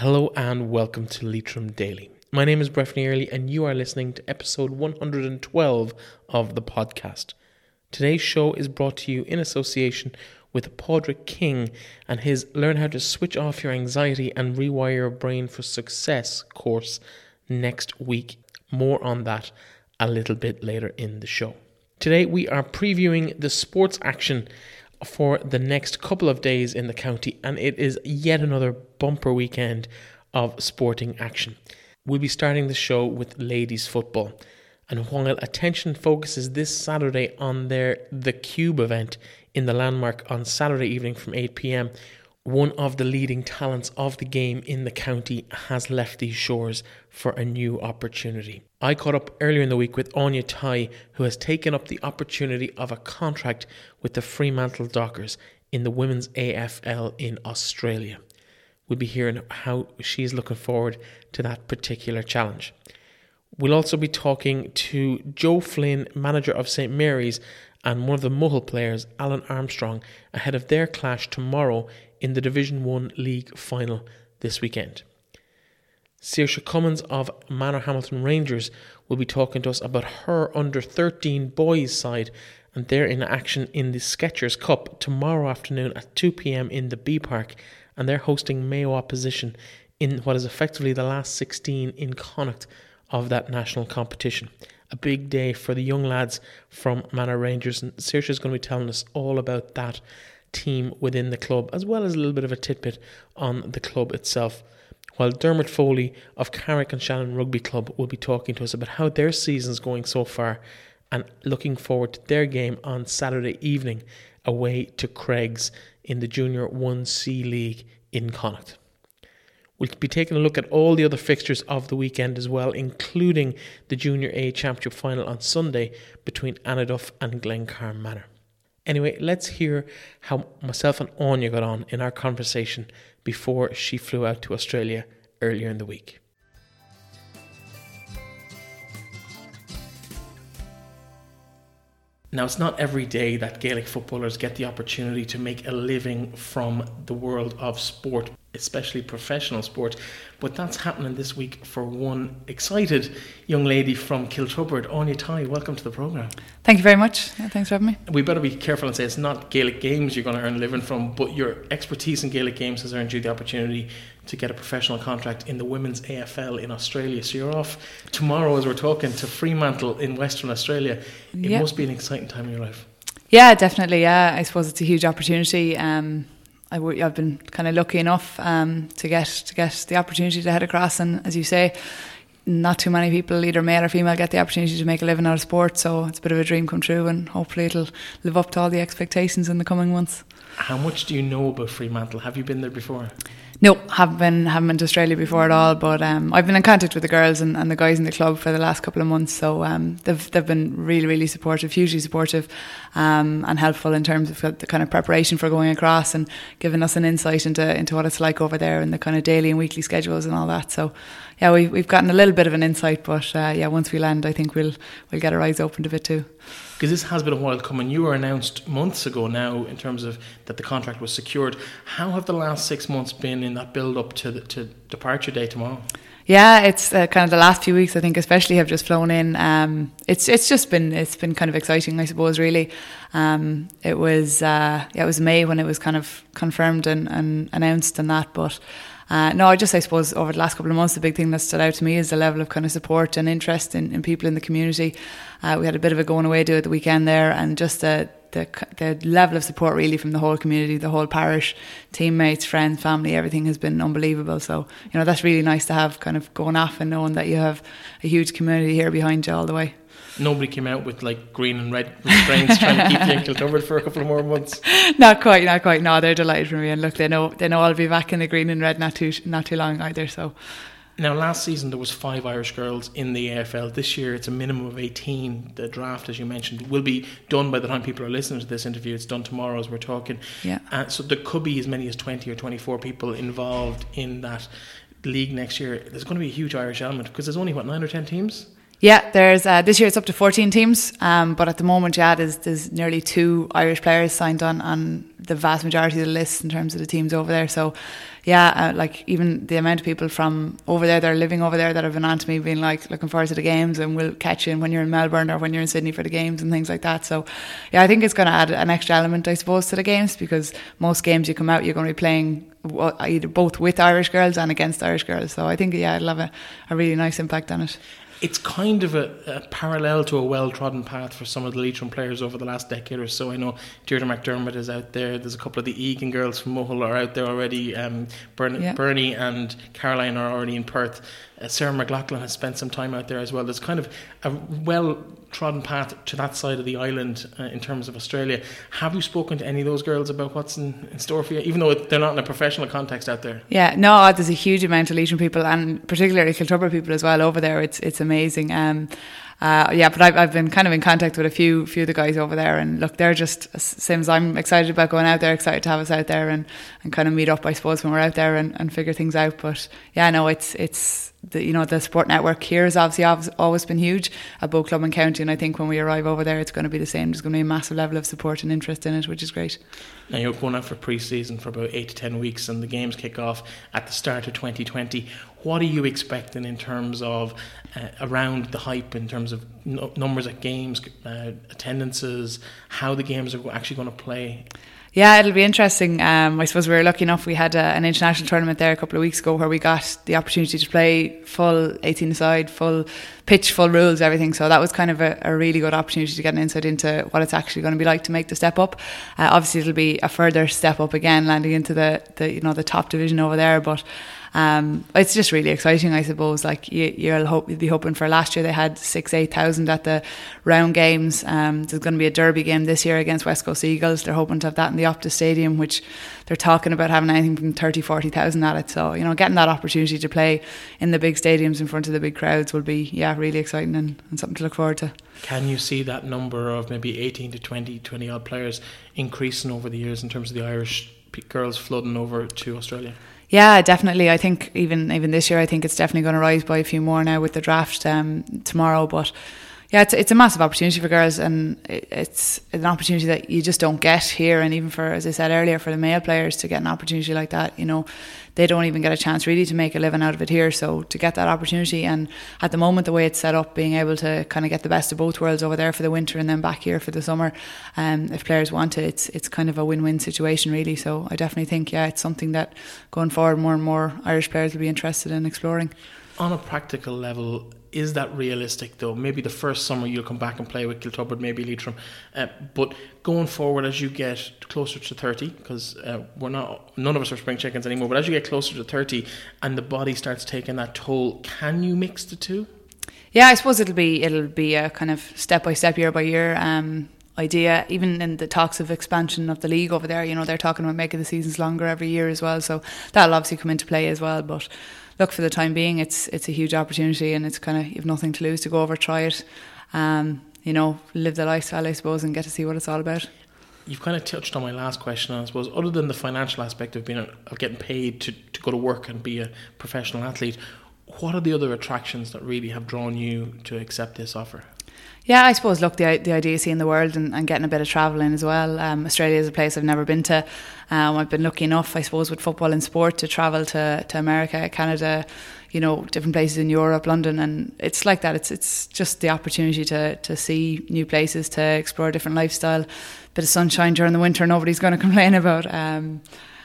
Hello and welcome to Leitrim Daily. My name is Breffney Early and you are listening to episode 112 of the podcast. Today's show is brought to you in association with Padraig King and his Learn How to Switch Off Your Anxiety and Rewire Your Brain for Success course next week. More on that a little bit later in the show. Today we are previewing the sports action for the next couple of days in the county, and it is yet another bumper weekend of sporting action. We'll be starting the show with ladies football. And while attention focuses this Saturday on their The Cube event in the landmark on Saturday evening from 8 pm, one of the leading talents of the game in the county has left these shores for a new opportunity. I caught up earlier in the week with Aine Tighe, who has taken up the opportunity of a contract with the Fremantle Dockers in the Women's AFL in Australia. We'll be hearing how she's looking forward to that particular challenge. We'll also be talking to Joe Flynn, manager of St Mary's, and one of the Mohill players, Alan Armstrong, ahead of their clash tomorrow in the Division 1 League final this weekend. Saoirse Cummins of Manorhamilton Rangers will be talking to us about her under 13 boys side and they're in action in the Skechers Cup tomorrow afternoon at 2 pm in the B Park and they're hosting Mayo opposition in what is effectively the last 16 in Connacht of that national competition. A big day for the young lads from Manor Rangers and Saoirse is going to be telling us all about that team within the club, as well as a little bit of a tidbit on the club itself. While Dermot Foley of Carrick-on-Shannon Rugby Club will be talking to us about how their season's going so far and looking forward to their game on Saturday evening away to Creggs in the Junior 1C League in Connacht. We'll be taking a look at all the other fixtures of the weekend as well, including the Junior A Championship final on Sunday between Annaduff and Glencar Manor. Anyway, let's hear how myself and Aine got on in our conversation before she flew out to Australia earlier in the week. Now, it's not every day that Gaelic footballers get the opportunity to make a living from the world of sport, especially professional sport. But that's happening this week for one excited young lady from Kiltubbrid, Aine Tighe. Welcome to the programme. Thank you very much. Yeah, thanks for having me. We better be careful and say it's not Gaelic games you're going to earn a living from, but your expertise in Gaelic games has earned you the opportunity to get a professional contract in the women's AFL in Australia. So you're off tomorrow as we're talking to Fremantle in Western Australia. It yep. must be an exciting time in your life. Yeah, definitely. Yeah, I suppose it's a huge opportunity. Um, I w- I've been kind of lucky enough um, to get to get the opportunity to head across, and as you say, not too many people, either male or female, get the opportunity to make a living out of sport. So it's a bit of a dream come true, and hopefully it'll live up to all the expectations in the coming months. How much do you know about Fremantle? Have you been there before? No, haven't been haven't been to Australia before at all. But um, I've been in contact with the girls and, and the guys in the club for the last couple of months. So um, they've they've been really really supportive, hugely supportive, um, and helpful in terms of the kind of preparation for going across and giving us an insight into into what it's like over there and the kind of daily and weekly schedules and all that. So yeah, we, we've gotten a little bit of an insight, but uh, yeah, once we land, I think we'll we'll get our eyes opened a bit too because this has been a while coming. You were announced months ago now in terms of that the contract was secured. How have the last six months been in that build up to the, to departure day tomorrow? Yeah, it's uh, kind of the last few weeks. I think, especially, have just flown in. Um, it's it's just been it's been kind of exciting, I suppose. Really, um, it was uh, yeah, it was May when it was kind of confirmed and, and announced and that, but. Uh, no, I just I suppose over the last couple of months, the big thing that stood out to me is the level of kind of support and interest in, in people in the community. Uh, we had a bit of a going away do at the weekend there, and just the, the the level of support really from the whole community, the whole parish, teammates, friends, family, everything has been unbelievable. So you know that's really nice to have kind of going off and knowing that you have a huge community here behind you all the way nobody came out with like green and red restraints trying to keep you in covered for a couple of more months. Not quite, not quite. No, they're delighted for me, and look, they know they know I'll be back in the green and red not too not too long either. So. Now, last season there was five Irish girls in the AFL. This year it's a minimum of eighteen. The draft, as you mentioned, will be done by the time people are listening to this interview. It's done tomorrow as we're talking. Yeah. Uh, so there could be as many as twenty or twenty-four people involved in that league next year. There's going to be a huge Irish element because there's only what nine or ten teams. Yeah, there's uh, this year it's up to 14 teams, um, but at the moment, yeah, there's, there's nearly two Irish players signed on on the vast majority of the list in terms of the teams over there. So, yeah, uh, like even the amount of people from over there that are living over there that have been on to me being like looking forward to the games and we'll catch you when you're in Melbourne or when you're in Sydney for the games and things like that. So, yeah, I think it's going to add an extra element, I suppose, to the games because most games you come out, you're going to be playing either both with Irish girls and against Irish girls. So I think, yeah, it'll have a, a really nice impact on it it's kind of a, a, parallel to a well trodden path for some of the Leitrim players over the last decade or so. I know Deirdre McDermott is out there. There's a couple of the Egan girls from Mohill are out there already. Um, Bern- yeah. Bernie and Caroline are already in Perth. Uh, Sarah McLaughlin has spent some time out there as well. There's kind of a well trodden path to that side of the island uh, in terms of Australia. Have you spoken to any of those girls about what's in, in, store for you, even though they're not in a professional context out there? Yeah, no, there's a huge amount of Leitrim people and particularly Kiltubber people as well over there. It's it's amazing. Um, uh, yeah, but I've, I've been kind of in contact with a few few of the guys over there, and look, they're just same as I'm excited about going out there, excited to have us out there and, and kind of meet up, I suppose, when we're out there and, and figure things out. But yeah, no, it's it's the, you know the sport network here has obviously always been huge at both club and county, and I think when we arrive over there, it's going to be the same. There's going to be a massive level of support and interest in it, which is great. Now you're going out for pre-season for about eight to ten weeks, and the games kick off at the start of 2020. What are you expecting in terms of uh, around the hype, in terms of numbers at games, uh, attendances, how the games are actually going to play? Yeah, it'll be interesting. Um, I suppose we were lucky enough. We had a, an international tournament there a couple of weeks ago where we got the opportunity to play full 18 side, full pitch, full rules, everything. So that was kind of a, a, really good opportunity to get an insight into what it's actually going to be like to make the step up. Uh, obviously, it'll be a further step up again, landing into the, the you know the top division over there, but um, it's just really exciting, I suppose. Like you, you'll hope you'll be hoping for last year they had six, eight thousand at the round games. Um, there's going to be a derby game this year against West Coast Eagles. They're hoping to have that in the Optus Stadium, which they're talking about having anything from 30, 40,000 at it. So you know, getting that opportunity to play in the big stadiums in front of the big crowds will be yeah really exciting and, and something to look forward to. Can you see that number of maybe 18 to 20, 20 odd players increasing over the years in terms of the Irish girls flooding over to Australia? Yeah, definitely. I think even even this year, I think it's definitely going to rise by a few more now with the draft um, tomorrow. But yeah, it's it's a massive opportunity for girls, and it's an opportunity that you just don't get here. And even for, as I said earlier, for the male players to get an opportunity like that, you know, they don't even get a chance really to make a living out of it here. So to get that opportunity, and at the moment the way it's set up, being able to kind of get the best of both worlds over there for the winter and then back here for the summer, um, if players want to, it's it's kind of a win-win situation really. So I definitely think yeah, it's something that going forward, more and more Irish players will be interested in exploring. On a practical level, is that realistic though? Maybe the first summer you'll come back and play with Kiltubber, maybe Leitrim, uh, but going forward as you get closer to thirty, because uh, we're not none of us are spring chickens anymore, but as you get closer to thirty and the body starts taking that toll, can you mix the two? Yeah, I suppose it'll be it'll be a kind of step by step, year by year. Um, idea even in the talks of expansion of the league over there you know they're talking about making the seasons longer every year as well so that'll obviously come into play as well but look for the time being, it's it's a huge opportunity, and it's kind of you've nothing to lose to go over, try it, um, you know, live the lifestyle, I suppose, and get to see what it's all about. You've kind of touched on my last question, I suppose. Other than the financial aspect of being of getting paid to, to go to work and be a professional athlete, what are the other attractions that really have drawn you to accept this offer? Yeah, I suppose. Look, the the idea of seeing the world and, and getting a bit of travelling as well. Um, Australia is a place I've never been to. Um, I've been lucky enough, I suppose, with football and sport to travel to, to America, Canada, you know, different places in Europe, London, and it's like that. It's it's just the opportunity to to see new places, to explore a different lifestyle, bit of sunshine during the winter. Nobody's going to complain about. Um,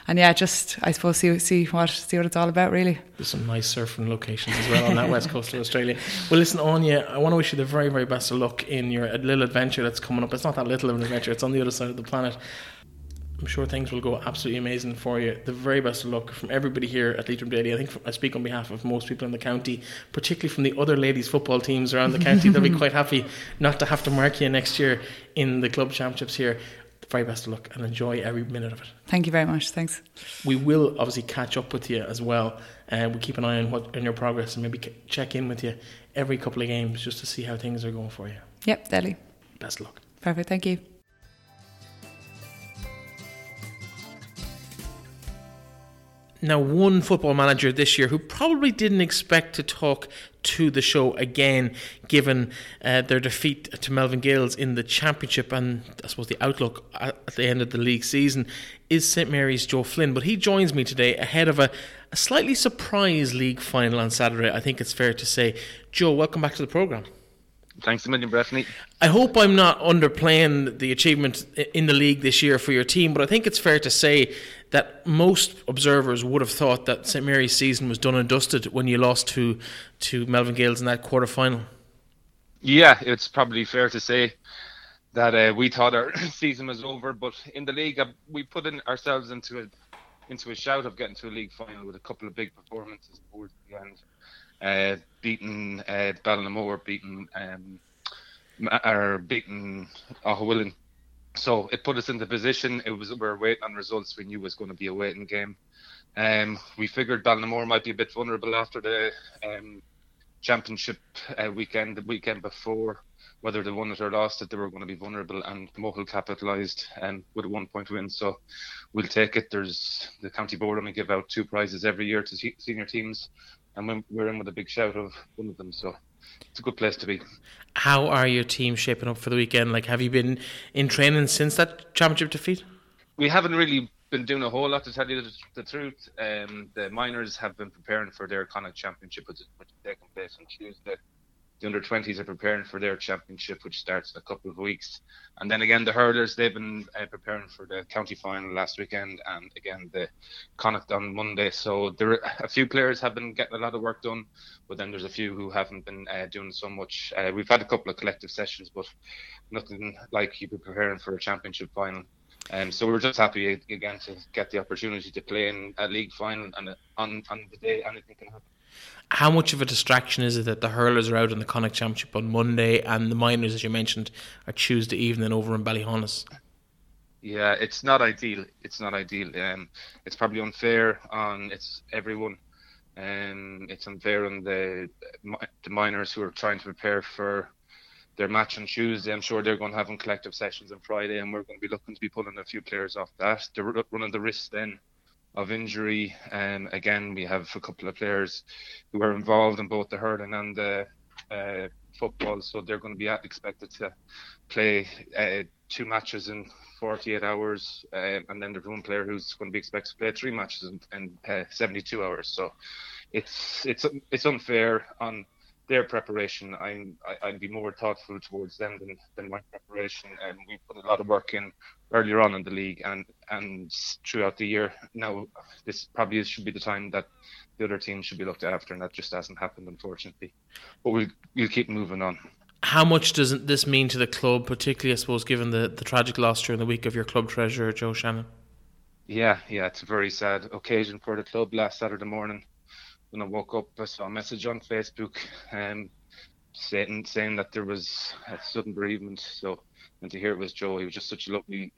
and yeah, just I suppose see see what see what it's all about really. There's some nice surfing locations as well on that west coast of Australia. Well, listen, Aine, I want to wish you the very very best of luck in your little adventure that's coming up. It's not that little of an adventure; it's on the other side of the planet. I'm sure things will go absolutely amazing for you. The very best of luck from everybody here at Leitrim Daily. I think I speak on behalf of most people in the county, particularly from the other ladies' football teams around the county. They'll be quite happy not to have to mark you next year in the club championships here very best of luck and enjoy every minute of it. Thank you very much. Thanks. We will obviously catch up with you as well, and uh, we'll keep an eye on what on your progress and maybe check in with you every couple of games just to see how things are going for you. Yep, deadly. Best of luck. Perfect. Thank you. Now, one football manager this year who probably didn't expect to talk to the show again, given uh, their defeat to Melvin Gaels in the Championship and I suppose the outlook at the end of the league season, is St Mary's Joe Flynn. But he joins me today ahead of a, a slightly surprise league final on Saturday, I think it's fair to say. Joe, welcome back to the programme. Thanks a million, Breffney. I hope I'm not underplaying the achievement in the league this year for your team, but I think it's fair to say that most observers would have thought that St Mary's season was done and dusted when you lost to to Melvin Gaels in that quarter final. Yeah, it's probably fair to say that uh, we thought our season was over, but in the league uh, we put in ourselves into a into a shout of getting to a league final with a couple of big performances towards the end uh, beating uh, Ballinamore, beating um, or beating Aughawillan. So it put us in the position. It was we were waiting on results. We knew was going to be a waiting game. Um, we figured Ballinamore might be a bit vulnerable after the um, championship uh, weekend, the weekend before. Whether they won it or lost it, they were going to be vulnerable, and Mohill capitalised um, with a one-point win. So we'll take it. There's the county board only give out two prizes every year to senior teams and we're in with a big shout of one of them. So it's a good place to be. How are your team shaping up for the weekend? Like, have you been in training since that championship defeat? We haven't really been doing a whole lot to tell you the, the truth. Um, the minors have been preparing for their Connacht Championship, which is taking place on Tuesday the under 20s are preparing for their championship, which starts in a couple of weeks. And then again, the hurlers, they've been uh, preparing for the county final last weekend and again the Connacht on Monday. So there are a few players have been getting a lot of work done, but then there's a few who haven't been uh, doing so much. Uh, we've had a couple of collective sessions, but nothing like you be preparing for a championship final. Um, so we are just happy again to get the opportunity to play in a league final, and on on the day anything can happen. How much of a distraction is it that the hurlers are out in the Connacht Championship on Monday and the minors, as you mentioned, are Tuesday evening over in Ballyhaunis? Yeah, it's not ideal. It's not ideal. Um, it's probably unfair on it's everyone. Um, it's unfair on the the minors who are trying to prepare for their match on Tuesday. I'm sure they're going to have collective sessions on Friday, and we're going to be looking to be pulling a few players off that. They're running the risk then of injury. Um, again, we have a couple of players who are involved in both the hurling and the uh, football, so they're going to be expected to play uh, two matches in 48 hours, uh, and then there's one player who's going to be expected to play three matches in, in uh, 72 hours. So it's it's it's unfair on their preparation. I'm I, I'd be more thoughtful towards them than, than my preparation, and we put a lot of work in earlier on in the league and and throughout the year. Now this probably should be the time that the other teams should be looked after, and that just hasn't happened unfortunately. But we'll we'll keep moving on. How much does this mean to the club, particularly I suppose given the, the tragic loss during the week of your club treasurer Joe Shannon? Yeah, yeah, it's a very sad occasion for the club last Saturday morning when I woke up, I saw a message on Facebook um, saying saying that there was a sudden bereavement. So, and to hear it was Joe, he was just such a lovely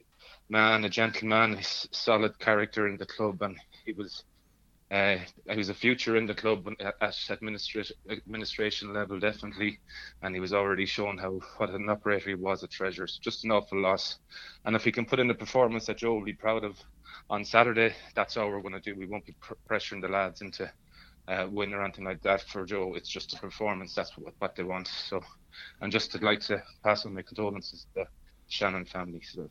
man, a gentleman, he's solid character in the club, and he was uh, he was a future in the club at administration administration level, definitely, and he was already shown how what an operator he was at Treasure. So just an awful loss, and if he can put in a performance that Joe will be proud of on Saturday, that's all we're going to do. We won't be pr- pressuring the lads into uh, win or anything like that for Joe. It's just a performance. That's what, what they want. So, and just to like to pass on my condolences to the Shannon family. So.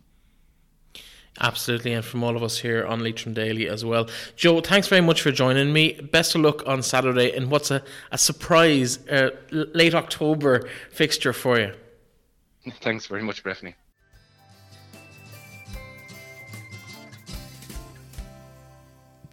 Absolutely, and from all of us here on Leitrim Daily as well. Joe, thanks very much for joining me. Best of luck on Saturday and what's a, a surprise uh, late October fixture for you. Thanks very much, Breffney.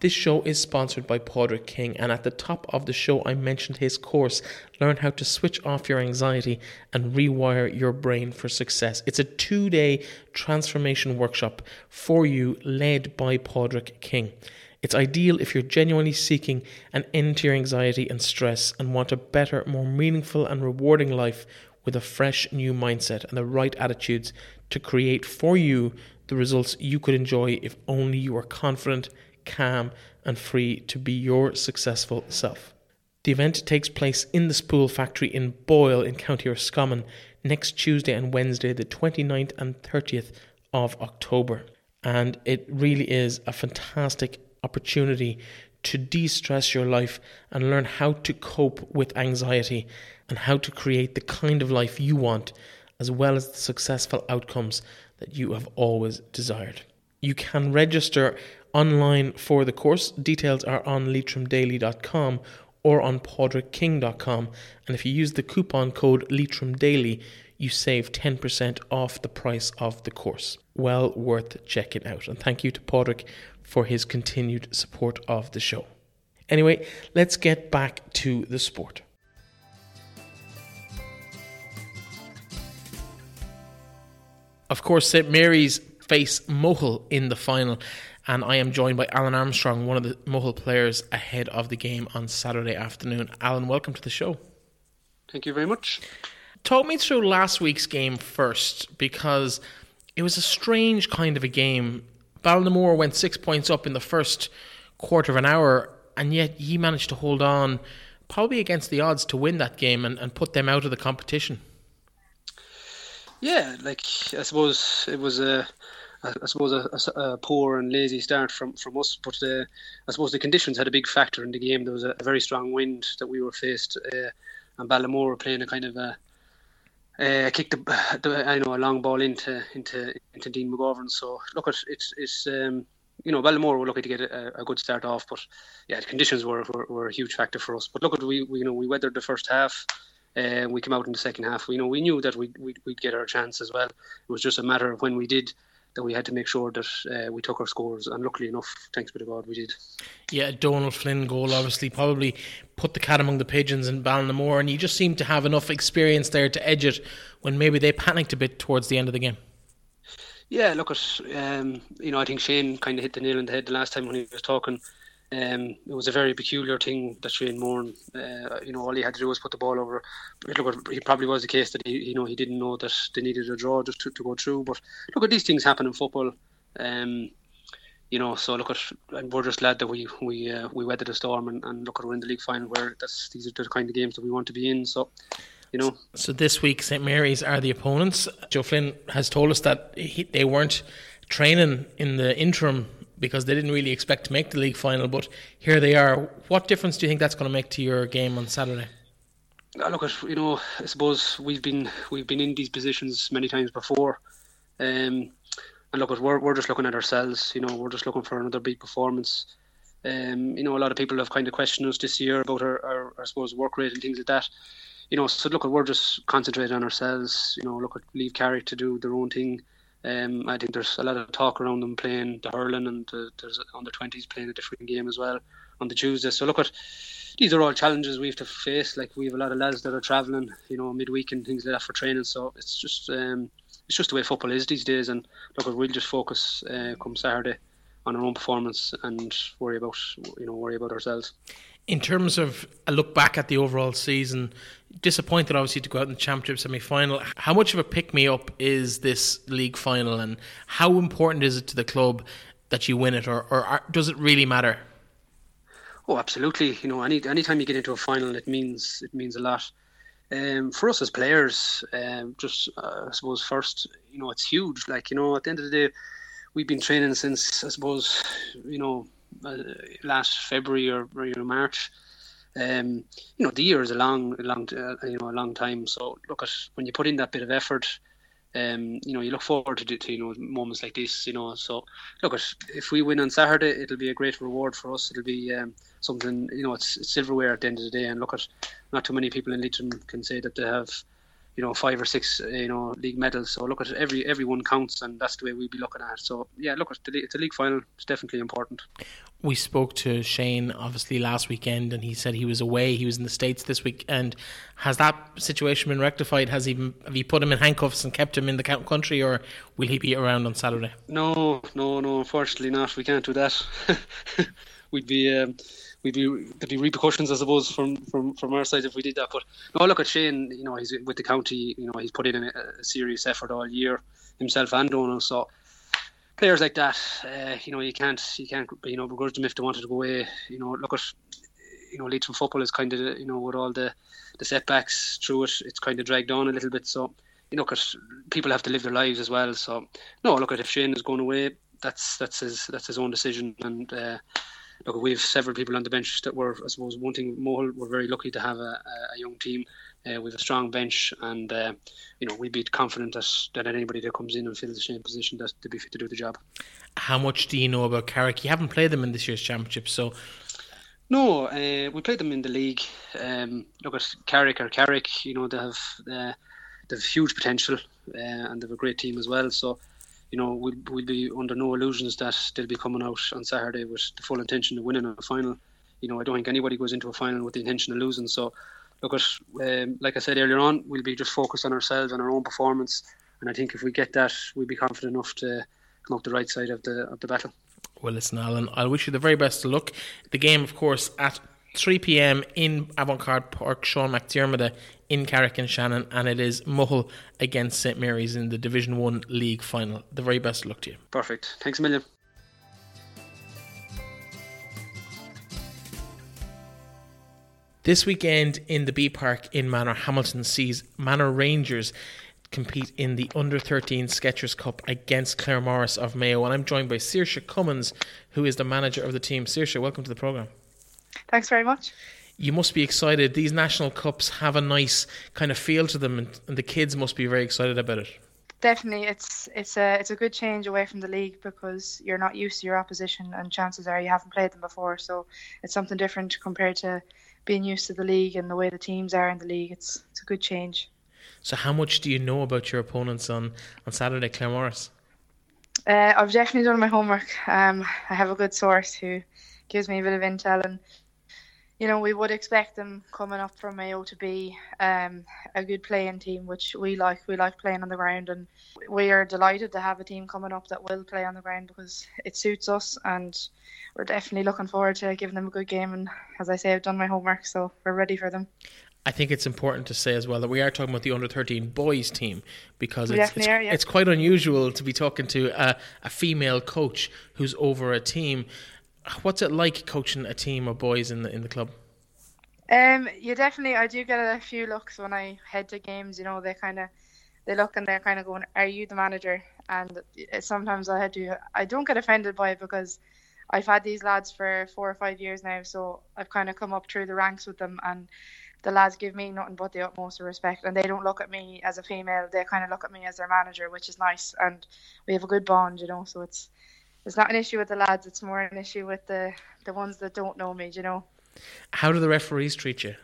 This show is sponsored by Padraig King, and at the top of the show, I mentioned his course Learn How to Switch Off Your Anxiety and Rewire Your Brain for Success. It's a two day transformation workshop for you, led by Padraig King. It's ideal if you're genuinely seeking an end to your anxiety and stress and want a better, more meaningful, and rewarding life with a fresh new mindset and the right attitudes to create for you the results you could enjoy if only you were confident calm, and free to be your successful self. The event takes place in the Spool factory in Boyle in County Roscommon next Tuesday and Wednesday, the 29th and 30th of October. And it really is a fantastic opportunity to de stress your life and learn how to cope with anxiety and how to create the kind of life you want, as well as the successful outcomes that you have always desired. You can register online for the course. Details are on leitrimdaily.com or on padraigking.com. And if you use the coupon code LeitrimDaily, you save 10% off the price of the course. Well worth checking out. And thank you to Padraig for his continued support of the show. Anyway, let's get back to the sport. Of course, St. Mary's face Mohill in the final, and I am joined by Alan Armstrong, one of the Mohill players ahead of the game on Saturday afternoon. Alan, welcome to the show. Thank you very much. Talk me through last week's game first, because it was a strange kind of a game. Ballinamore went six points up in the first quarter of an hour, and yet he managed to hold on, probably against the odds, to win that game and, and put them out of the competition. Yeah, like I suppose it was a, I suppose a, a, a poor and lazy start from from us, but uh, I suppose the conditions had a big factor in the game. There was a, very strong wind that we were faced, uh, and Ballinamore were playing a kind of a. Uh, kicked the, the, I know a long ball into into into Dean McGovern. So look at it's it's um, you know Ballinamore were lucky to get a, a, good start off, but yeah, the conditions were, were, were a huge factor for us. But look at we, we you know we weathered the first half. Uh, we came out in the second half. We you know we knew that we'd, we'd, we'd get our chance as well. It was just a matter of when we did that we had to make sure that uh, we took our scores, and luckily enough, thanks be to God, we did. Yeah, Donald Flynn goal obviously probably put the cat among the pigeons in Ballinamore, and you just seemed to have enough experience there to edge it when maybe they panicked a bit towards the end of the game. Yeah, look at um, you know I think Shane kind of hit the nail on the head the last time when he was talking um, it was a very peculiar thing that Shane Moore, uh, you know, all he had to do was put the ball over. Look, it probably was the case that he, you know, he didn't know that they needed a draw just to, to go through. But look at these things happen in football. Um, you know, so look at, and we're just glad that we we uh, we weathered the storm and, and look at we're in the league final where that's these are the kind of games that we want to be in. So, you know. So this week, St Mary's are the opponents. Joe Flynn has told us that he, they weren't training in the interim because they didn't really expect to make the league final, but here they are. What difference do you think that's going to make to your game on Saturday? Look, you know, I suppose we've been we've been in these positions many times before, um, and look, we're we're just looking at ourselves. You know, we're just looking for another big performance. Um, you know, a lot of people have kind of questioned us this year about our, our, I suppose, work rate and things like that. You know, so look, we're just concentrating on ourselves. You know, look leave Carrick to do their own thing. Um, I think there's a lot of talk around them playing the hurling, and uh, there's under 20s playing a different game as well on the Tuesday. So look at these are all challenges we have to face. Like we have a lot of lads that are travelling, you know, midweek and things like that for training. So it's just um, it's just the way football is these days. And look, we'll just focus uh, come Saturday on our own performance and worry about you know worry about ourselves. In terms of a look back at the overall season, disappointed obviously to go out in the championship semi final. How much of a pick me up is this league final, and how important is it to the club that you win it, or, or does it really matter? Oh, absolutely. You know, any anytime you get into a final, it means it means a lot. Um, for us as players, um, just uh, I suppose first, you know, it's huge. Like you know, at the end of the day, we've been training since I suppose you know last February or, or March. Um, you know, the year is a long, long, uh, you know, a long time. So look at when you put in that bit of effort. Um, you know, you look forward to, to you know moments like this. You know, so look at if we win on Saturday, it'll be a great reward for us. It'll be um, something. You know, it's, it's silverware at the end of the day. And look at not too many people in Leitrim can say that they have you know five or six you know league medals. So look at every everyone counts, and that's the way we'll be looking at it. So yeah, look at the it's a league final. It's definitely important. We spoke to Shane obviously last weekend, and he said he was away. He was in the states this week. And has that situation been rectified? Has he have you put him in handcuffs and kept him in the country, or will he be around on Saturday? No, no, no. Unfortunately, not. We can't do that. We'd be. Um, we'd be there'd be repercussions, I suppose, from, from, from our side if we did that. But no, look at Shane. You know, he's with the county. You know, he's put in a, a serious effort all year himself and Donald. So players like that, uh, you know, you can't you can't you know begrudge them if they wanted to go away. You know, look at you know Leitrim football is kind of you know with all the the setbacks through it, it's kind of dragged on a little bit. So you know, because people have to live their lives as well. So no, look at if Shane is going away, that's that's his that's his own decision and. Uh, look, we have several people on the bench that were, I suppose, one thing, Mohill, we're very lucky to have a, a young team. Uh, we have a strong bench, and uh, you know we'd be confident that, that anybody that comes in and fills the same position that to be fit to do the job. How much do you know about Carrick? You haven't played them in this year's championship, so no, uh, we played them in the league. Um, look at Carrick or Carrick, you know they have uh, they have huge potential uh, and they have a great team as well. So you know, we'll, we'll be under no illusions that they'll be coming out on Saturday with the full intention of winning a final. You know, I don't think anybody goes into a final with the intention of losing. So, look at, um, like I said earlier on, we'll be just focused on ourselves and our own performance. And I think if we get that, we'll be confident enough to come up the right side of the of the battle. Well, listen, Alan, I wish you the very best of luck. The game, of course, at 3 p.m. in Avantgarde Park, Sean McDermott in Carrick-on-Shannon, and it is Mohill against St Mary's in the Division One League final. The very best of luck to you. Perfect. Thanks a million. This weekend in the B Park in Manor, Hamilton sees Manor Rangers compete in the under 13 Skechers Cup against Claremorris of Mayo. And I'm joined by Saoirse Cummins, who is the manager of the team. Saoirse, welcome to the programme. Thanks very much. You must be excited. These national cups have a nice kind of feel to them, and, and the kids must be very excited about it. Definitely, it's it's a it's a good change away from the league because you're not used to your opposition, and chances are you haven't played them before. So it's something different compared to being used to the league and the way the teams are in the league. It's it's a good change. So, how much do you know about your opponents on on Saturday, Claremorris? Uh, I've definitely done my homework. Um, I have a good source who gives me a bit of intel, and you know, we would expect them coming up from Mayo to be um, a good playing team, which we like. We like playing on the ground, and we are delighted to have a team coming up that will play on the ground because it suits us, and we're definitely looking forward to giving them a good game. And as I say, I've done my homework, so we're ready for them. I think it's important to say as well that we are talking about the under 13 boys team because it's, it's, are, yeah. it's, quite unusual to be talking to a, a female coach who's over a team what's it like coaching a team of boys in the in the club? Um, you definitely. I do get a few looks when I head to games. You know, they kind of they look and they're kind of going, "Are you the manager?" And sometimes I had to. I don't get offended by it because I've had these lads for four or five years now, so I've kind of come up through the ranks with them, and the lads give me nothing but the utmost respect, and they don't look at me as a female. They kind of look at me as their manager, which is nice, and we have a good bond, you know. So it's it's not an issue with the lads. It's more an issue with the the ones that don't know me. You know. How do the referees treat you?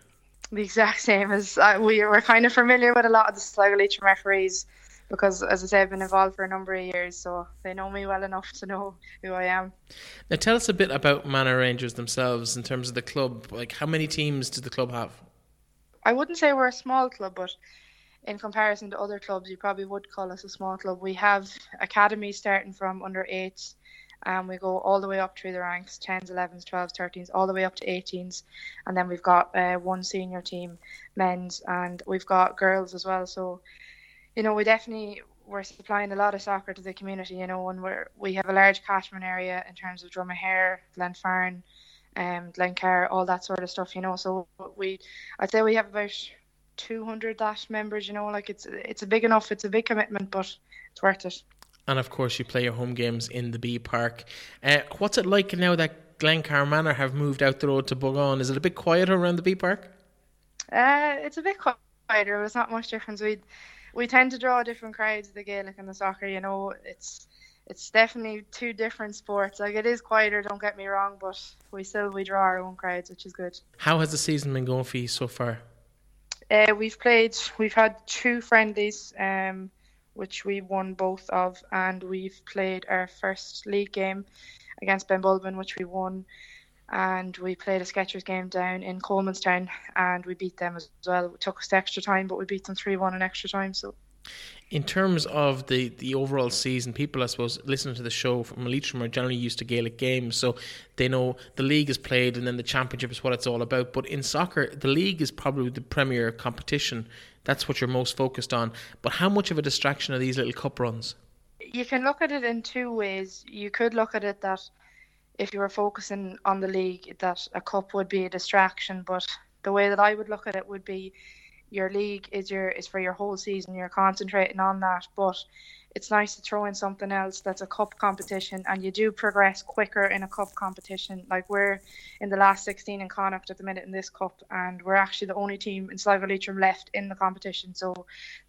The exact same as uh, we were kind of familiar with a lot of the Sligo Leitrim referees because, as I say, I've been involved for a number of years, so they know me well enough to know who I am. Now, tell us a bit about Manor Rangers themselves in terms of the club. Like, how many teams does the club have? I wouldn't say we're a small club, but in comparison to other clubs, you probably would call us a small club. We have academies starting from under eight and we go all the way up through the ranks 10s 11s 12s 13s all the way up to 18s and then we've got uh, one senior team men's and we've got girls as well. So you know we definitely we're supplying a lot of soccer to the community you know and we're we have a large catchment area in terms of Dromahair Glenfarne um, Glencar all that sort of stuff you know. So we I'd say we have about 200 that members you know like it's it's a big enough it's a big commitment but it's worth it and of course you play your home games in the B Park. Uh, what's it like now that Glencar Manor have moved out the road to Buggane? Is it a bit quieter around the B Park? Uh, it's a bit quieter, but it's not much difference. We we tend to draw different crowds, the Gaelic and the soccer. You know, it's it's definitely two different sports. Like it is quieter, don't get me wrong, but we still we draw our own crowds, which is good. How has the season been going for you so far? Uh, we've played. We've had two friendlies. Um, which we won both of, and we've played our first league game against Benbulben, which we won, and we played a Skechers game down in Colemanstown, and we beat them as well. It took us extra time, but we beat them three one in extra time. So. In terms of the, the overall season, people, I suppose, listening to the show from Leitrim are generally used to Gaelic games, so they know the league is played and then the championship is what it's all about. But in soccer, the league is probably the premier competition that's what you're most focused on. But how much of a distraction are these little cup runs? You can look at it in two ways. You could look at it that if you were focusing on the league, that a cup would be a distraction. But the way that I would look at it would be your league is your is for your whole season. You're concentrating on that, but it's nice to throw in something else that's a cup competition and you do progress quicker in a cup competition. Like we're in the last 16 in Connacht at the minute in this cup and we're actually the only team in Sligo Leitrim left in the competition. So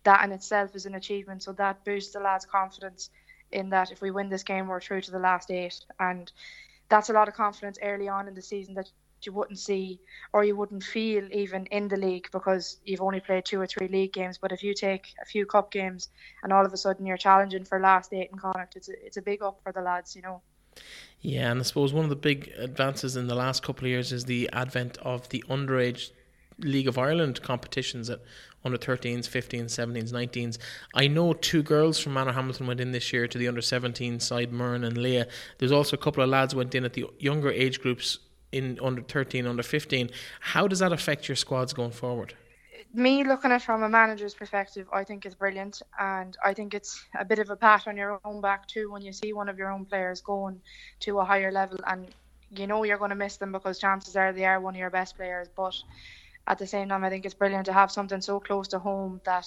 that in itself is an achievement. So that boosts the lads' confidence in that if we win this game we're through to the last eight and that's a lot of confidence early on in the season that you wouldn't see or you wouldn't feel even in the league because you've only played two or three league games. But if you take a few cup games and all of a sudden you're challenging for last eight in Connacht, it's a, it's a big up for the lads, you know. Yeah, and I suppose one of the big advances in the last couple of years is the advent of the underage League of Ireland competitions at under 13s, 15s, 17s, 19s. I know two girls from Manorhamilton went in this year to the under 17 side, Myrn and Leah. There's also a couple of lads went in at the younger age groups in under 13, under 15. How does that affect your squads going forward? Me looking at it from a manager's perspective, I think it's brilliant, and I think it's a bit of a pat on your own back too when you see one of your own players going to a higher level, and you know you're going to miss them because chances are they are one of your best players, but at the same time, I think it's brilliant to have something so close to home that,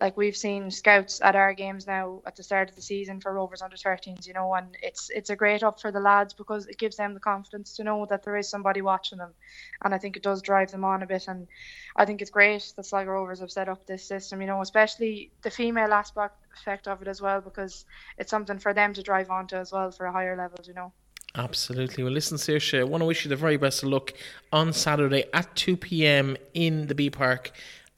like we've seen scouts at our games now at the start of the season for Rovers under 13s, you know, and it's it's a great up for the lads because it gives them the confidence to know that there is somebody watching them, and I think it does drive them on a bit, and I think it's great that Sligo Rovers have set up this system, you know, especially the female aspect of it as well because it's something for them to drive onto as well for a higher level, you know. Absolutely. Well, listen, Saoirse, I want to wish you the very best of luck on Saturday at 2 p.m. in the B Park.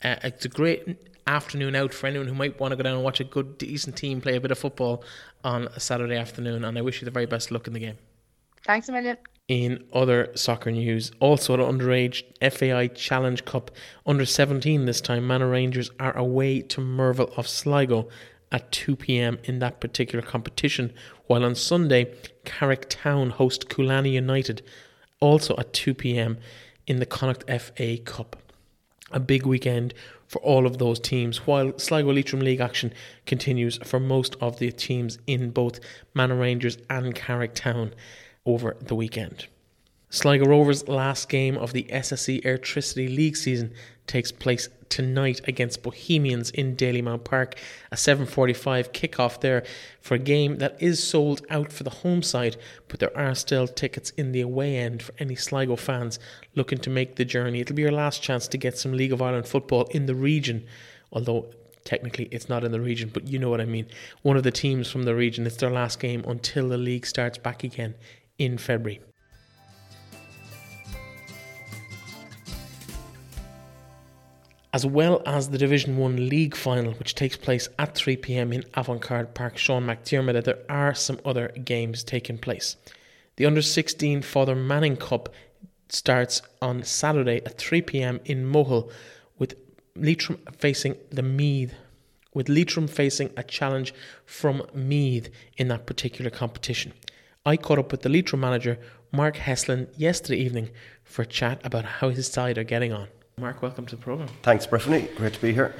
Uh, it's a great afternoon out for anyone who might want to go down and watch a good, decent team play a bit of football on a Saturday afternoon. And I wish you the very best of luck in the game. Thanks a million. In other soccer news, also the underage FAI Challenge Cup under 17 this time, Manor Rangers are away to Merville of Sligo at 2 pm in that particular competition, while on Sunday, Carrick Town host Cooloney United also at 2 pm in the Connacht FA Cup. A big weekend for all of those teams, while Sligo Leitrim League action continues for most of the teams in both Manor Rangers and Carrick Town over the weekend. Sligo Rovers' last game of the SSE Airtricity League season takes place tonight against Bohemians in Dalymount Park. A 7:45 kickoff there for a game that is sold out for the home side, but there are still tickets in the away end for any Sligo fans looking to make the journey. It'll be your last chance to get some League of Ireland football in the region, although technically it's not in the region, but you know what I mean. One of the teams from the region, it's their last game until the league starts back again in February. As well as the Division 1 League final, which takes place at 3 pm in Avantgarde Park, Sean McDermott, there are some other games taking place. The Under 16 Father Manning Cup starts on Saturday at 3 pm in Mohill, with Leitrim facing the Meath. With Leitrim facing a challenge from Meath in that particular competition. I caught up with the Leitrim manager, Mark Heslin, yesterday evening for a chat about how his side are getting on. Mark, welcome to the programme. Thanks, Brittany. Great to be here.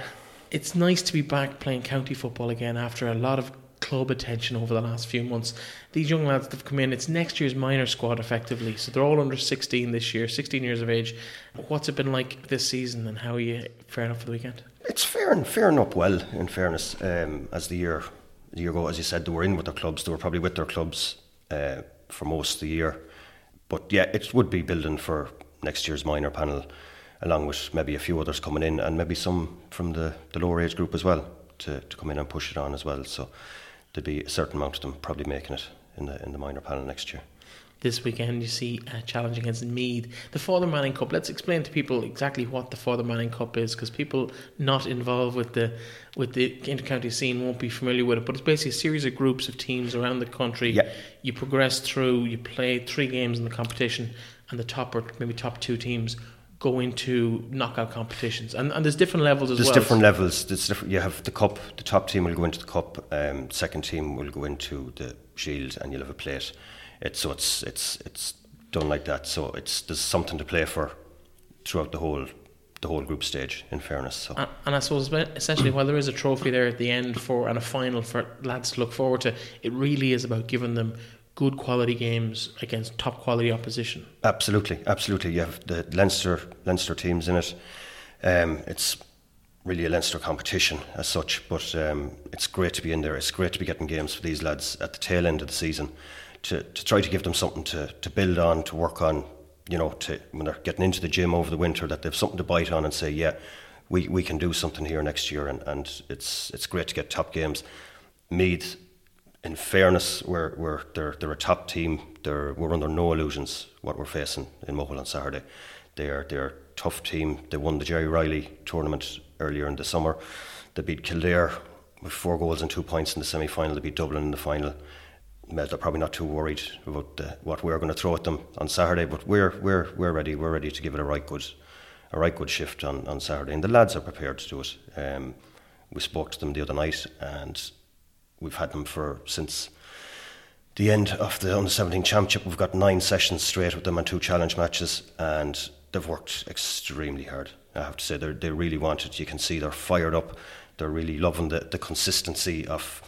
It's nice to be back playing county football again after a lot of club attention over the last few months. These young lads that have come in, it's next year's minor squad effectively. So they're all under 16 this year, 16 years of age. What's it been like this season and how are you faring up for the weekend? It's fair faring up well, in fairness. Um, as the year, the year ago, as you said, they were in with their clubs. They were probably with their clubs uh, for most of the year. But yeah, it would be building for next year's minor panel along with maybe a few others coming in and maybe some from the, the lower age group as well to, to come in and push it on as well. So there'd be a certain amount of them probably making it in the in the minor panel next year. This weekend, you see a challenge against Meath, the Father Manning Cup. Let's explain to people exactly what the Father Manning Cup is, because people not involved with the with the intercounty scene won't be familiar with it. But it's basically a series of groups of teams around the country. Yeah. You progress through, you play three games in the competition, and the top or maybe top two teams go into knockout competitions, and, and there's different levels as there's well. There's different levels. There's different. You have the cup. The top team will go into the cup. Um, second team will go into the shield, and you'll have a plate. It's so it's it's it's done like that. So it's there's something to play for throughout the whole the whole group stage. In fairness, so and, and I suppose essentially, while there is a trophy there at the end for and a final for lads to look forward to, it really is about giving them good quality games against top quality opposition. Absolutely, absolutely. You have the Leinster Leinster teams in it. Um, it's really a Leinster competition as such, but um, it's great to be in there. It's great to be getting games for these lads at the tail end of the season to, to try to give them something to, to build on, to work on, you know, to when they're getting into the gym over the winter, that they've something to bite on and say, yeah, we, we can do something here next year. And, and it's it's great to get top games. Meath, in fairness, we're, we're, they're, they're a top team. They're, we're under no illusions what we're facing in Mohill on Saturday. They are, they're a tough team. They won the Gerry Reilly tournament earlier in the summer. They beat Kildare with four goals and two points in the semi final. They beat Dublin in the final. They're probably not too worried about the, what we're going to throw at them on Saturday, but we're we're we're ready. We're ready to give it a right good, a right good shift on, on Saturday, and the lads are prepared to do it. Um, we spoke to them the other night, and we've had them for since the end of the under 17 championship. We've got nine sessions straight with them and two challenge matches, and they've worked extremely hard. I have to say, they they really want it. You can see they're fired up. They're really loving the, the consistency of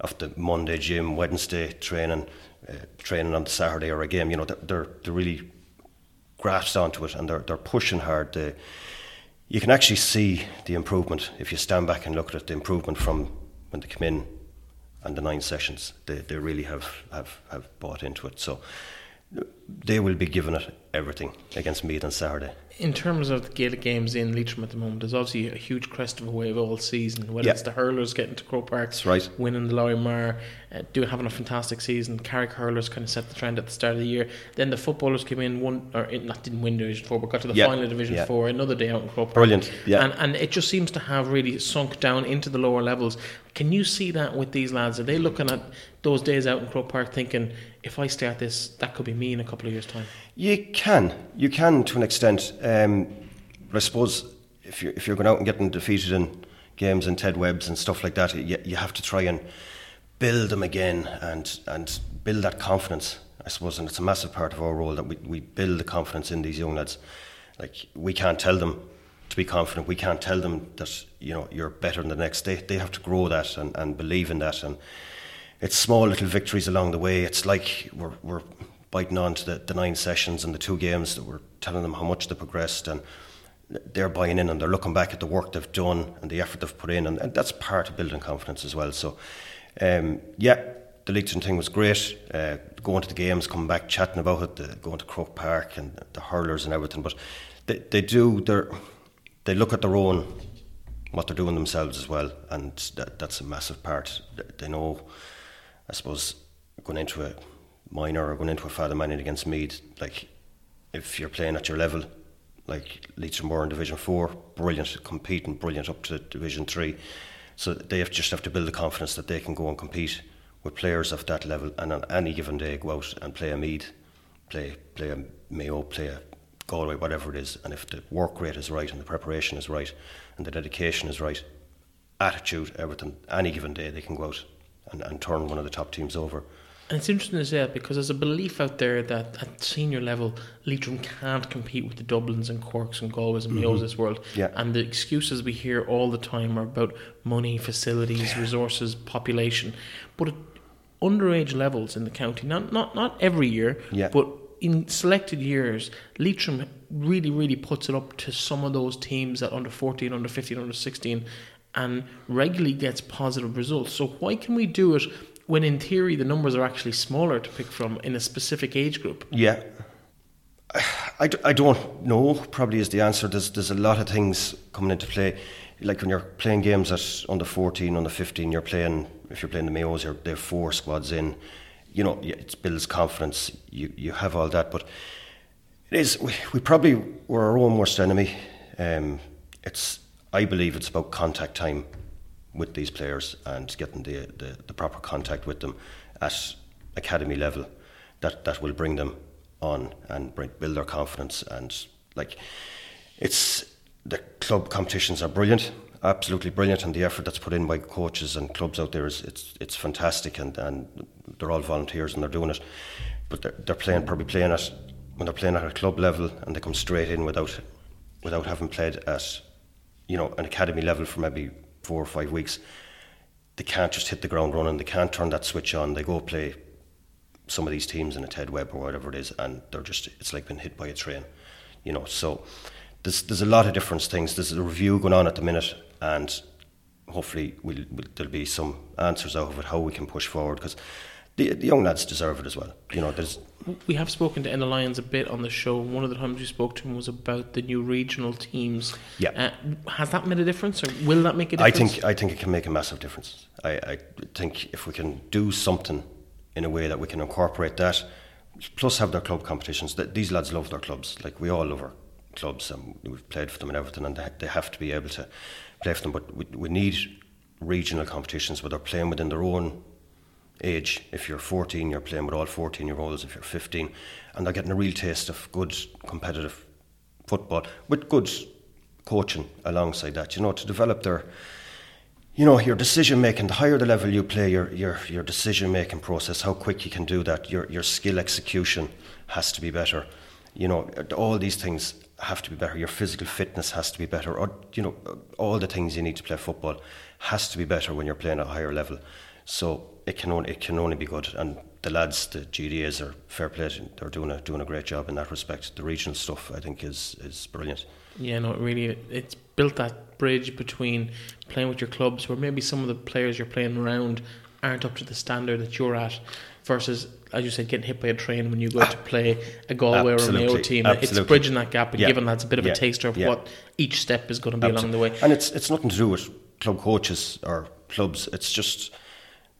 of the Monday gym, Wednesday training, uh, training on the Saturday or a game. You know, they're they're, they're really grasped onto it and they're they're pushing hard. They, you can actually see the improvement if you stand back and look at it, the improvement from when they come in and the nine sessions. They they really have have, have bought into it. So they will be giving it everything against Meath on Saturday. In terms of the Gaelic games in Leitrim at the moment, there's obviously a huge crest of a wave all season. Whether Yeah. it's the hurlers getting to Croke Park, That's right. winning the Lory Meagher, uh, doing having a fantastic season. Carrick hurlers kind of set the trend at the start of the year. Then the footballers came in, one or in, not didn't win Division Four, but got to the Yeah. final of Division Yeah. Four. Another day out in Croke Park. Brilliant. Yeah. And and it just seems to have really sunk down into the lower levels. Can you see that with these lads? Are they looking at those days out in Croke Park thinking, if I start this, that could be me in a couple of years' time? You can, you can to an extent. Um, but I suppose if you're if you're going out and getting defeated in games and Ted Webbs and stuff like that, you, you have to try and build them again and and build that confidence. I suppose, and it's a massive part of our role that we, we build the confidence in these young lads. Like we can't tell them to be confident. We can't tell them that you know you're better than the next. They they have to grow that and, and believe in that and it's small little victories along the way. It's like we're, we're biting on to the, the nine sessions and the two games that we're telling them how much they progressed and they're buying in and they're looking back at the work they've done and the effort they've put in and, and that's part of building confidence as well. So, um, yeah, the Leitrim thing was great. Uh, going to the games, coming back, chatting about it, the, going to Croke Park and the hurlers and everything. But they, they do, they're, they look at their own, what they're doing themselves as well, and that, that's a massive part. They- know I suppose going into a minor or going into a Father Manning against Meath, like if you're playing at your level, like Leitrim were in Division Four, brilliant, competing, brilliant up to Division Three. So they have just have to build the confidence that they can go and compete with players of that level, and on any given day go out and play a Meath, play play a Mayo, play a Galway, whatever it is. And if the work rate is right and the preparation is right and the dedication is right, attitude, everything, any given day they can go out and, and turn one of the top teams over. And it's interesting to say that because there's a belief out there that at senior level, Leitrim can't compete with the Dublins and Corks and Galways and mm-hmm. Mayos of this world. Yeah. And the excuses we hear all the time are about money, facilities, resources, population. But at underage levels in the county, not not not every year, Yeah. but in selected years, Leitrim really, really puts it up to some of those teams at under 14, under 15, under 16, and regularly gets positive results. So why can we do it when in theory the numbers are actually smaller to pick from in a specific age group? Yeah. I, don't know, probably is the answer. There's, there's a lot of things coming into play. Like when you're playing games at under 14, under 15, you're playing, if you're playing the Mayos, you're, they have four squads in. You know, it builds confidence. You, you have all that. But it is, we, we probably were our own worst enemy. Um, it's, I believe it's about contact time with these players and getting the, the, the proper contact with them at academy level that, that will bring them on and bring, build their confidence and like it's the club competitions are brilliant absolutely brilliant and the effort that's put in by coaches and clubs out there is it's it's fantastic and, and they're all volunteers and they're doing it but they're, they're playing probably playing at when they're playing at a club level and they come straight in without without having played at you know an academy level for maybe four or five weeks they can't just hit the ground running they can't turn that switch on they go play some of these teams in a Ted Webb or whatever it is, and they're just it's like being hit by a train, you know. So there's there's a lot of different things. There's a review going on at the minute, and hopefully we'll, we'll, there'll be some answers out of it how we can push forward because the, the young lads deserve it as well. You know, there's we have spoken to Enna Lyons a bit on the show. One of the times we spoke to him was about the new regional teams. Yeah, uh, has that made a difference, or will that make a difference? I think I think it can make a massive difference. I, I think if we can do something in a way that we can incorporate that, plus have their club competitions. That these lads love their clubs, like we all love our clubs, and we've played for them and everything, and they, they have to be able to for them. But we, we need regional competitions where they're playing within their own age. If you're 14, you're playing with all 14 year olds. If you're 15, and they're getting a real taste of good competitive football with good coaching alongside that. You know, to develop their you know your decision making the higher the level you play your your your decision making process how quick you can do that your your skill execution has to be better you know all these things have to be better your physical fitness has to be better or you know all the things you need to play football has to be better when you're playing at a higher level so it can only it can only be good. And the lads, the GDAs are fair play. They're doing a doing a great job in that respect. The regional stuff, I think, is is brilliant. Yeah, no, really, it's built that bridge between playing with your clubs, where maybe some of the players you're playing around aren't up to the standard that you're at, versus, as you said, getting hit by a train when you go to play a Galway Absolutely. or a Mayo team. Absolutely. It's bridging that gap and yeah. giving lads a bit of yeah. a taster of yeah. what each step is going to be Absolutely. along the way. And it's it's nothing to do with club coaches or clubs. It's just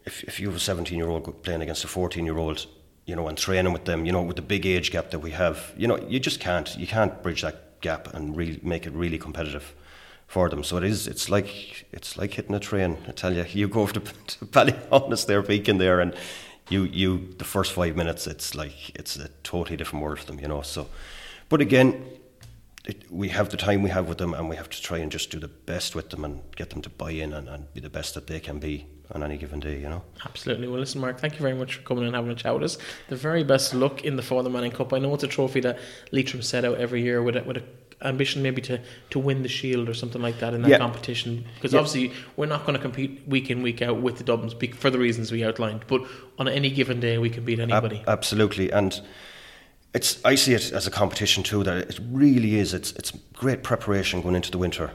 if, if you have a 17 year old playing against a 14 year old, you know, and training with them, you know, with the big age gap that we have, you know, you just can't, you can't bridge that gap and really make it really competitive for them. So it is, it's like, it's like hitting a train. I tell you, you go over to, to Ballyhaunis there, peaking there, and you, you, the first five minutes, it's like, it's a totally different world for them, you know. So, but again, it, we have the time we have with them, and we have to try and just do the best with them and get them to buy in and, and be the best that they can be on any given day, you know. Absolutely. Well, listen, Mark, thank you very much for coming and having a chat with us. The very best luck in the Father Manning Cup. I know it's a trophy that Leitrim set out every year with a, with a ambition maybe to, to win the shield or something like that in that yeah. competition because yeah. obviously we're not going to compete week in week out with the Dublins for the reasons we outlined but on any given day we can beat anybody Ab- absolutely and it's I see it as a competition too that it really is it's it's great preparation going into the winter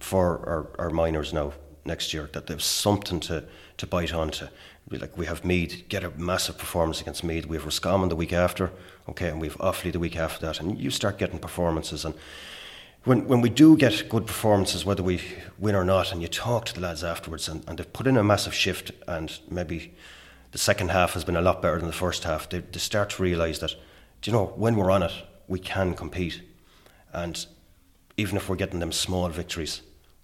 for our, our minors now next year, that there's something to, to bite onto. Like we have Meath get a massive performance against Meath. We have Roscommon the week after, okay, and we have Offaly the week after that, and you start getting performances. And when when we do get good performances, whether we win or not, and you talk to the lads afterwards, and, and they've put in a massive shift, and maybe the second half has been a lot better than the first half. They, they start to realise that, you know, when we're on it, we can compete, and even if we're getting them small victories,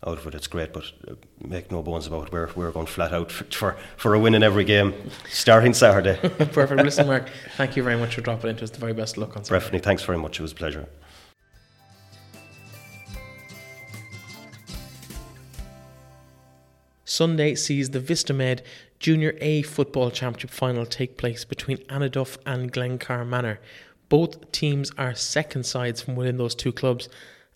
out of it. It's great, but uh, make no bones about it. We're, we're going flat out for, for a win in every game starting Saturday. Perfect. Listen, Mark, thank you very much for dropping into us. The very best luck on Saturday. Breffney, thanks very much. It was a pleasure. Sunday sees the Vistamed Junior A Football Championship final take place between Annaduff and Glencar Manor. Both teams are second sides from within those two clubs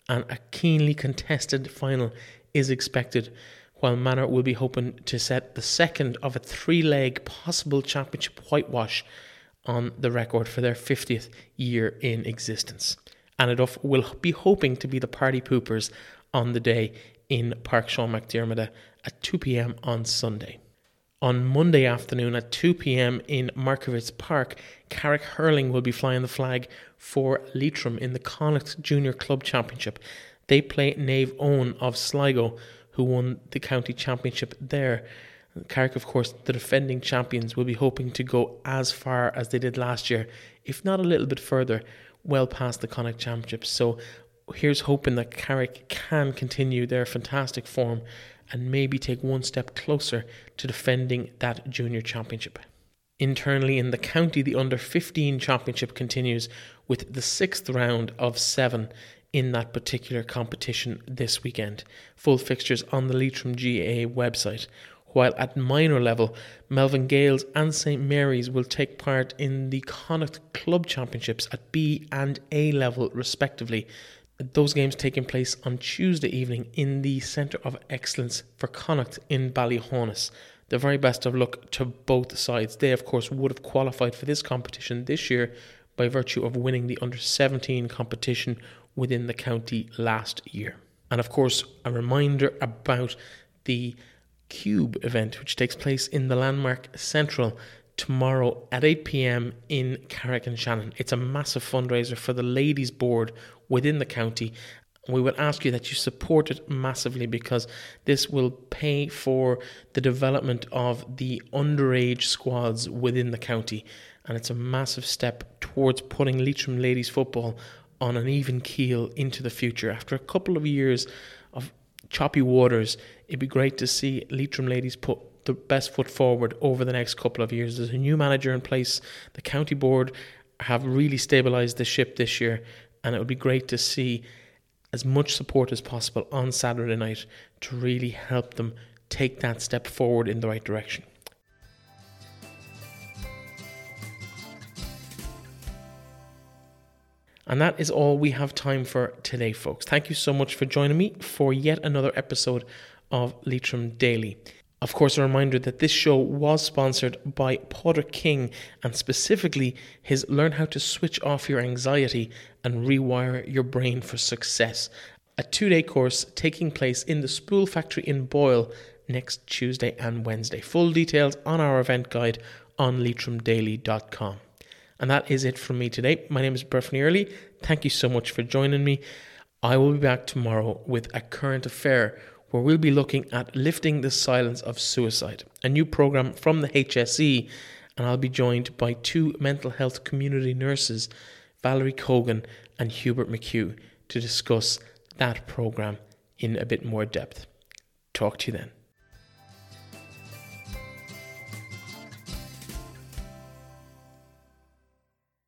and a keenly contested final is expected, while Manor will be hoping to set the second of a three leg possible championship whitewash on the record for their 50th year in existence. Annaduff will be hoping to be the party poopers on the day in Park Sean McDermott at 2 pm on Sunday. On Monday afternoon at 2 pm in Markievicz Park, Carrick Hurling will be flying the flag for Leitrim in the Connacht Junior Club Championship. They play Naomh Eoin of Sligo, who won the county championship there. Carrick, of course, the defending champions, will be hoping to go as far as they did last year, if not a little bit further, well past the Connacht Championship. So here's hoping that Carrick can continue their fantastic form and maybe take one step closer to defending that junior championship. Internally in the county, the under 15 championship continues with the sixth round of seven in that particular competition this weekend. Full fixtures on the Leitrim GA website. While at minor level, Melvin Gaels and St Mary's will take part in the Connacht Club Championships at B and A level, respectively those games taking place on Tuesday evening in the Centre of Excellence for Connacht in Ballyhaunis. The very best of luck to both sides. They, of course, would have qualified for this competition this year by virtue of winning the under 17 competition within the county last year. And of course, a reminder about the Cube event, which takes place in the Landmark Central tomorrow at 8 pm in Carrick-on-Shannon. It's a massive fundraiser for the ladies' board within the county. We would ask you that you support it massively because this will pay for the development of the underage squads within the county. And it's a massive step towards putting Leitrim ladies football on an even keel into the future. After a couple of years of choppy waters, it'd be great to see Leitrim ladies put the best foot forward over the next couple of years. There's a new manager in place. The county board have really stabilised the ship this year, and it would be great to see as much support as possible on Saturday night to really help them take that step forward in the right direction. And that is all we have time for today, folks. Thank you so much for joining me for yet another episode of Leitrim Daily. Of course, a reminder that this show was sponsored by Potter King and specifically his Learn How to Switch Off Your Anxiety and Rewire Your Brain for Success, a two day course taking place in the Spool Factory in Boyle next Tuesday and Wednesday. Full details on our event guide on leitrimdaily.com. And that is it from me today. My name is Breffney Early. Thank you so much for joining me. I will be back tomorrow with a current affair where we'll be looking at lifting the silence of suicide, a new program from the HSE, and I'll be joined by two mental health community nurses, Valerie Cogan and Hubert McHugh, to discuss that program in a bit more depth. Talk to you then.